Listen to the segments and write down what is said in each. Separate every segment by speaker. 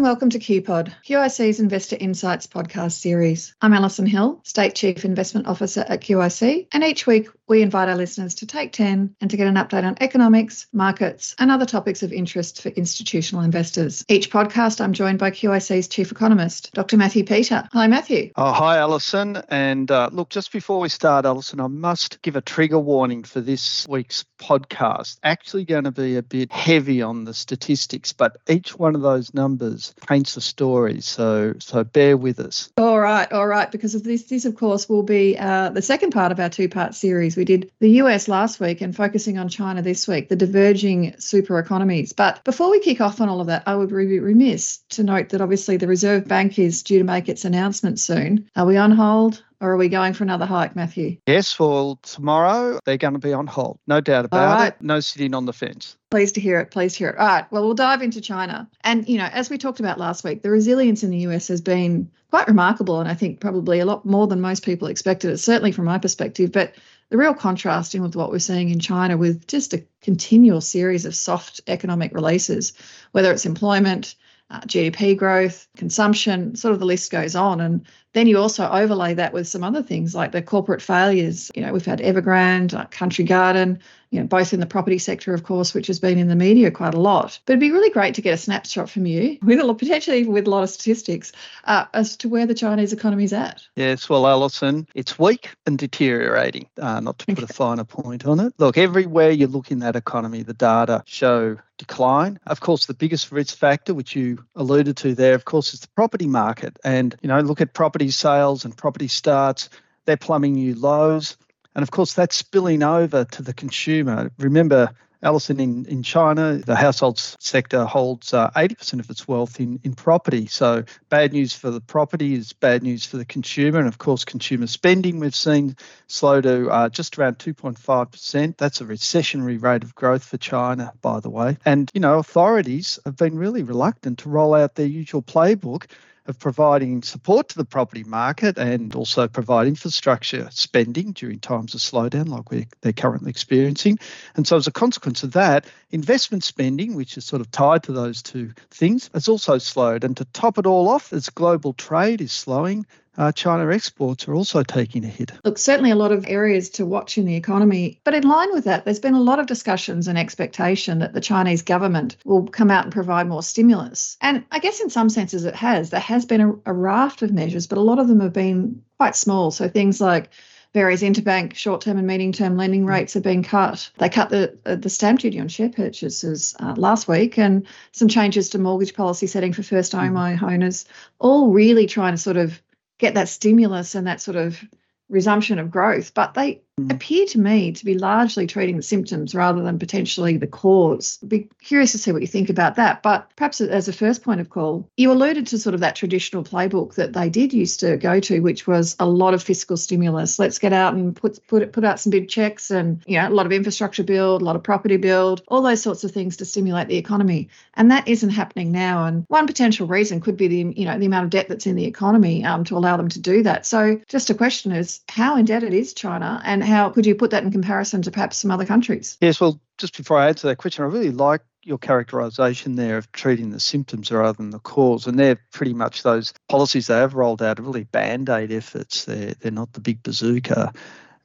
Speaker 1: and welcome to QPod, QIC's Investor Insights podcast series. I'm Allison Hill, State Chief Investment Officer at QIC, and each week we invite our listeners to take 10 and to get an update on economics, markets, and other topics of interest for institutional investors. Each podcast, I'm joined by QIC's Chief Economist, Dr. Matthew Peter. Hi, Matthew.
Speaker 2: Oh, hi, Allison. And uh, look, just before we start, Allison, I must give a trigger warning for this week's podcast. Actually, going to be a bit heavy on the statistics, but each one of those numbers paints a story. So, so bear with us.
Speaker 1: All right, all right. Because of this, this of course will be uh, the second part of our two-part series. We did the US last week and focusing on China this week, the diverging super economies. But before we kick off on all of that, I would be remiss to note that obviously the Reserve Bank is due to make its announcement soon. Are we on hold? Or are we going for another hike, Matthew?
Speaker 2: Yes, well, tomorrow they're going to be on hold. No doubt about right. it. No sitting on the fence.
Speaker 1: Pleased to hear it. Pleased to hear it. All right. Well, we'll dive into China. And, you know, as we talked about last week, the resilience in the US has been quite remarkable. And I think probably a lot more than most people expected, it, certainly from my perspective. But the real contrasting with what we're seeing in China with just a continual series of soft economic releases, whether it's employment, uh, GDP growth, consumption, sort of the list goes on. And then you also overlay that with some other things like the corporate failures. You know, we've had Evergrande, uh, Country Garden, you know, both in the property sector, of course, which has been in the media quite a lot. But it'd be really great to get a snapshot from you, with a, lot, potentially even with a lot of statistics, uh, as to where the Chinese economy is at.
Speaker 2: Yes, well, Allison, it's weak and deteriorating, uh, not to put a finer point on it. Look, everywhere you look in that economy, the data show decline. Of course, the biggest risk factor, which you alluded to there, of course, is the property market. And, you know, look at property sales and property starts, they're plumbing new lows. And of course, that's spilling over to the consumer. Remember, Allison, in, in China, the household sector holds uh, 80% of its wealth in, in property. So, bad news for the property is bad news for the consumer. And of course, consumer spending we've seen slow to uh, just around 2.5%. That's a recessionary rate of growth for China, by the way. And, you know, authorities have been really reluctant to roll out their usual playbook of providing support to the property market and also provide infrastructure spending during times of slowdown like we're, they're currently experiencing. And so, as a consequence of that, investment spending, which is sort of tied to those two things, has also slowed. And to top it all off, as global trade is slowing, uh, China exports are also taking a hit.
Speaker 1: Look, certainly a lot of areas to watch in the economy. But in line with that, there's been a lot of discussions and expectation that the Chinese government will come out and provide more stimulus. And I guess in some senses it has. There has been a, a raft of measures, but a lot of them have been quite small. So things like various interbank short-term and medium-term lending rates have been cut. They cut the uh, the stamp duty on share purchases uh, last week, and some changes to mortgage policy setting for first home mm. owners. All really trying to sort of get that stimulus and that sort of resumption of growth. But they. Appear to me to be largely treating the symptoms rather than potentially the cause. I'd be curious to see what you think about that. But perhaps as a first point of call, you alluded to sort of that traditional playbook that they did used to go to, which was a lot of fiscal stimulus. Let's get out and put put put out some big checks and you know a lot of infrastructure build, a lot of property build, all those sorts of things to stimulate the economy. And that isn't happening now. And one potential reason could be the you know the amount of debt that's in the economy um, to allow them to do that. So just a question is how indebted is China and how could you put that in comparison to perhaps some other countries?
Speaker 2: Yes, well, just before I answer that question, I really like your characterization there of treating the symptoms rather than the cause. And they're pretty much those policies they have rolled out are really band aid efforts. They're, they're not the big bazooka.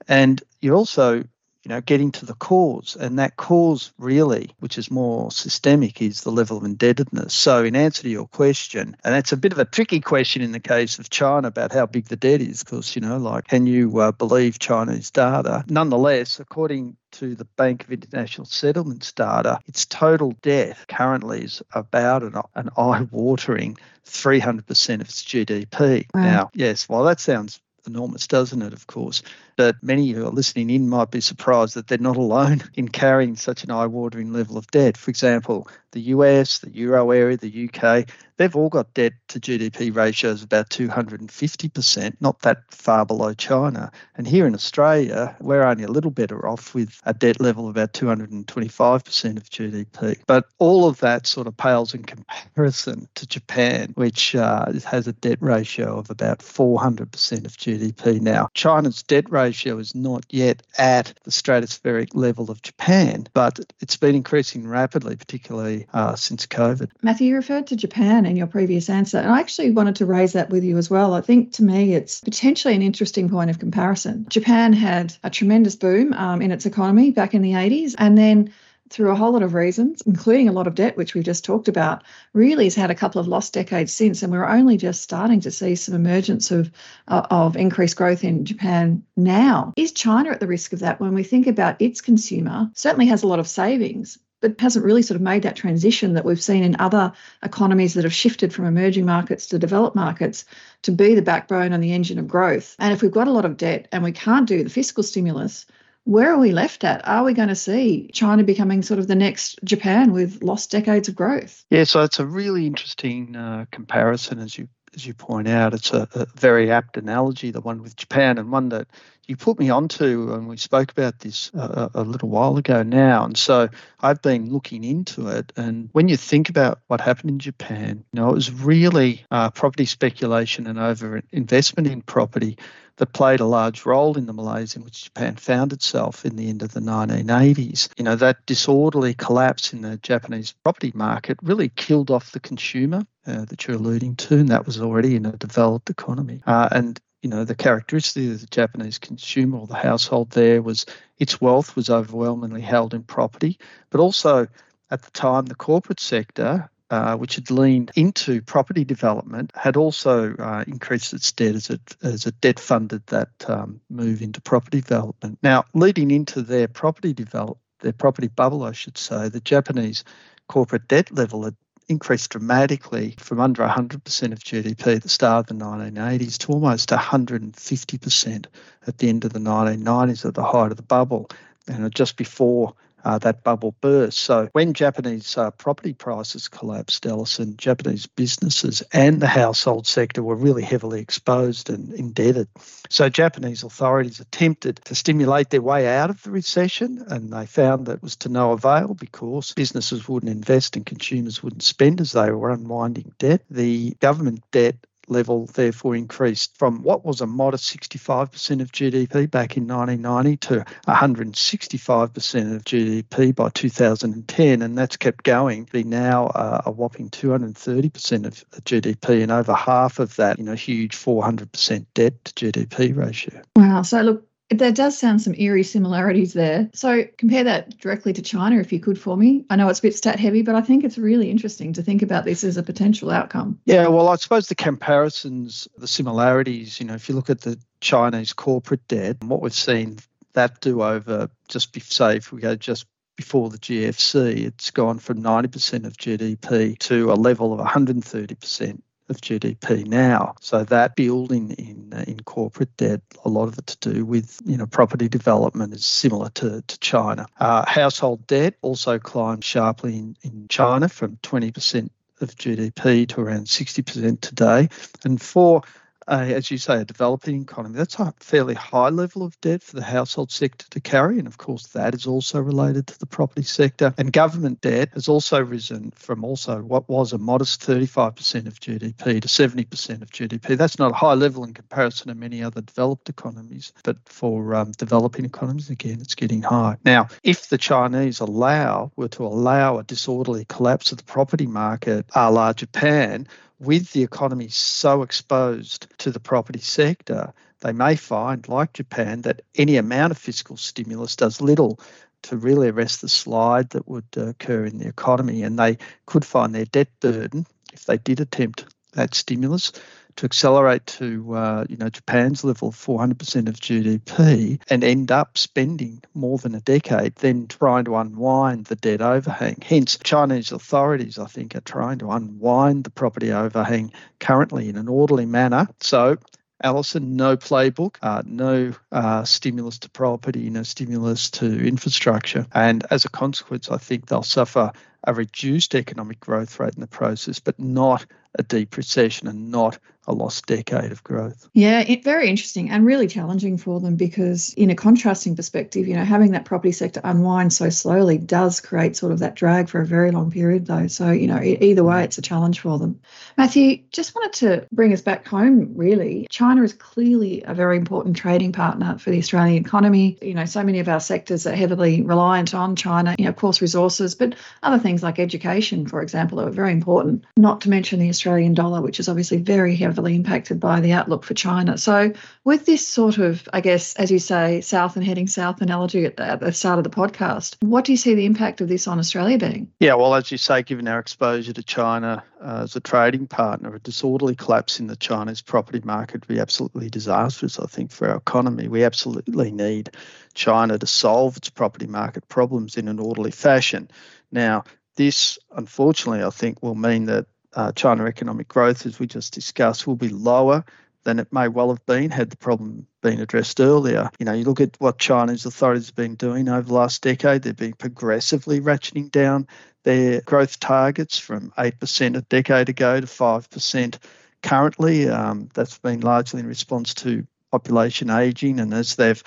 Speaker 2: And you're also you know, getting to the cause. And that cause, really, which is more systemic, is the level of indebtedness. So, in answer to your question, and that's a bit of a tricky question in the case of China about how big the debt is, because, you know, like, can you uh, believe Chinese data? Nonetheless, according to the Bank of International Settlements data, its total debt currently is about an, an eye watering 300% of its GDP. Wow. Now, yes, while that sounds enormous, doesn't it, of course? But many who are listening in might be surprised that they're not alone in carrying such an eye watering level of debt. For example, the US, the Euro area, the UK, they've all got debt to GDP ratios about 250%, not that far below China. And here in Australia, we're only a little better off with a debt level of about 225% of GDP. But all of that sort of pales in comparison to Japan, which uh, has a debt ratio of about 400% of GDP now. China's debt ratio ratio is not yet at the stratospheric level of Japan, but it's been increasing rapidly, particularly uh, since COVID.
Speaker 1: Matthew, you referred to Japan in your previous answer, and I actually wanted to raise that with you as well. I think to me it's potentially an interesting point of comparison. Japan had a tremendous boom um, in its economy back in the 80s, and then through a whole lot of reasons, including a lot of debt, which we've just talked about, really has had a couple of lost decades since, and we're only just starting to see some emergence of uh, of increased growth in Japan now. Is China at the risk of that when we think about its consumer? Certainly has a lot of savings, but hasn't really sort of made that transition that we've seen in other economies that have shifted from emerging markets to developed markets to be the backbone and the engine of growth. And if we've got a lot of debt and we can't do the fiscal stimulus, where are we left at? Are we going to see China becoming sort of the next Japan with lost decades of growth?
Speaker 2: Yeah, so it's a really interesting uh, comparison, as you as you point out. It's a, a, very apt analogy, the one with Japan, and one that you put me onto, and we spoke about this a, a little while ago now. And so I've been looking into it. And when you think about what happened in Japan, you know, it was really uh, property speculation and over investment in property that played a large role in the malaise in which Japan found itself in the end of the 1980s. You know, that disorderly collapse in the Japanese property market really killed off the consumer uh, that you're alluding to, and that was already in a developed economy. Uh, and you know the characteristic of the Japanese consumer or the household there was its wealth was overwhelmingly held in property, but also at the time the corporate sector uh, which had leaned into property development, had also uh, increased its debt as it, as it debt funded that um, move into property development. Now, leading into their property develop, their property bubble, I should say, the Japanese corporate debt level had increased dramatically from under 100% of GDP at the start of the 1980s to almost 150% at the end of the 1990s at the height of the bubble. And just before uh, that bubble burst. So when Japanese uh, property prices collapsed, Allison, Japanese businesses and the household sector were really heavily exposed and indebted. So Japanese authorities attempted to stimulate their way out of the recession, and they found that was to no avail because businesses wouldn't invest and consumers wouldn't spend as they were unwinding debt. The government debt level therefore increased from what was a modest 65% of GDP back in 1990 to 165% of GDP by 2010, and that's kept going. Be now uh, a whopping 230% of GDP, and over half of that, you know, huge 400% debt to GDP ratio.
Speaker 1: Wow. So look, there does sound some eerie similarities there. So compare that directly to China if you could for me. I know it's a bit stat heavy, but I think it's really interesting to think about this as a potential outcome.
Speaker 2: Yeah, well, I suppose the comparisons, the similarities, you know, if you look at the Chinese corporate debt, what we've seen that do over just be, if we go just before the GFC, it's gone from 90% of GDP to a level of 130% of GDP now. So that building in uh, in corporate debt, a lot of it to do with you know property development is similar to, to China. Uh, household debt also climbed sharply in, in China from 20% of GDP to around 60% today. And for as you say, a developing economy, that's a fairly high level of debt for the household sector to carry. And of course, that is also related to the property sector. And government debt has also risen from also what was a modest 35% of GDP to 70% of GDP. That's not a high level in comparison to many other developed economies, but for um, developing economies, again, it's getting high. Now, if the Chinese allow, were to allow a disorderly collapse of the property market a la Japan, with the economy so exposed to the property sector, they may find, like Japan, that any amount of fiscal stimulus does little to really arrest the slide that would uh, occur in the economy. And they could find their debt burden, if they did attempt that stimulus, to accelerate to uh, you know Japan's level of 400% of GDP and end up spending more than a decade then trying to unwind the debt overhang. Hence, Chinese authorities, I think, are trying to unwind the property overhang currently in an orderly manner. So Allison, no playbook, uh, no uh, stimulus to property, no stimulus to infrastructure. And as a consequence, I think they'll suffer a reduced economic growth rate in the process, but not a deep recession and not a lost decade of growth.
Speaker 1: Yeah, it, very interesting and really challenging for them because, in a contrasting perspective, you know, having that property sector unwind so slowly does create sort of that drag for a very long period, though. So, you know, either way, it's a challenge for them. Matthew, just wanted to bring us back home, really. China is clearly a very important trading partner for the Australian economy. You know, so many of our sectors are heavily reliant on China, you know, of course, resources, but other things like education, for example, are very important, not to mention the Australian dollar, which is obviously very heavily impacted by the outlook for China. So, with this sort of, I guess, as you say, south and heading south analogy at the, at the start of the podcast, what do you see the impact of this on Australia being?
Speaker 2: Yeah, well, as you say, given our exposure to China uh, as a trading partner, a disorderly collapse in the Chinese property market would be absolutely disastrous, I think, for our economy. We absolutely need China to solve its property market problems in an orderly fashion. Now, this, unfortunately, I think will mean that uh, China economic growth, as we just discussed, will be lower than it may well have been had the problem been addressed earlier. You know, you look at what China's authorities have been doing over the last decade, they've been progressively ratcheting down their growth targets from 8% a decade ago to 5% currently. Um, that's been largely in response to population aging and as they've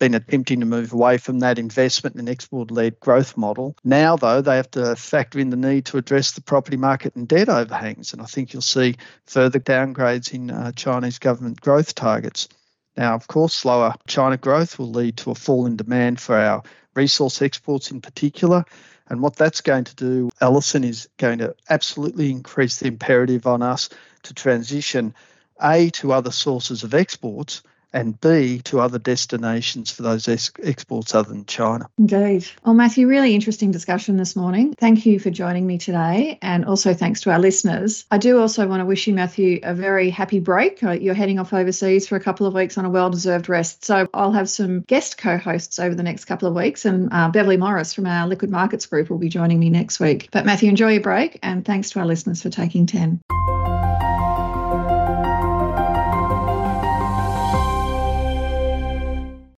Speaker 2: been attempting to move away from that investment and export led growth model. Now, though, they have to factor in the need to address the property market and debt overhangs. And I think you'll see further downgrades in uh, Chinese government growth targets. Now, of course, slower China growth will lead to a fall in demand for our resource exports in particular. And what that's going to do, Allison, is going to absolutely increase the imperative on us to transition A to other sources of exports and B, to other destinations for those ex- exports other than China.
Speaker 1: Indeed. Well, Matthew, really interesting discussion this morning. Thank you for joining me today, and also thanks to our listeners. I do also want to wish you, Matthew, a very happy break. Uh, you're heading off overseas for a couple of weeks on a well deserved rest. So I'll have some guest co hosts over the next couple of weeks, and uh, Beverly Morris from our Liquid Markets Group will be joining me next week. But, Matthew, enjoy your break, and thanks to our listeners for taking 10.